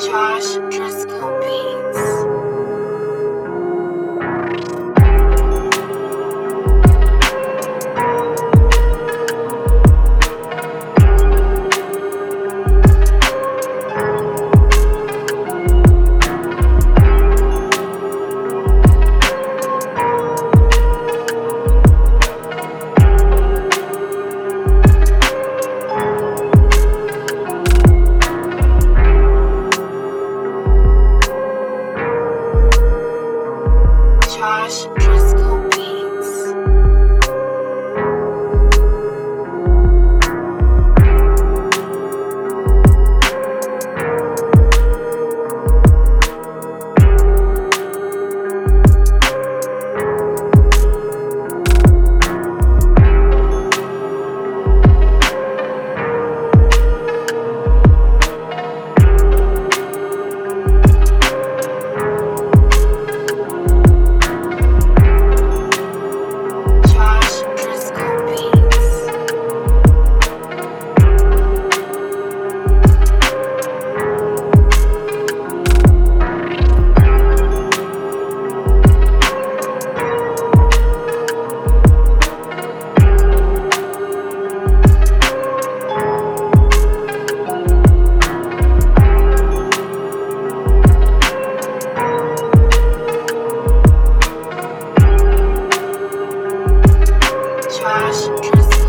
Josh Driscoll Beats. Fresh. Thank you.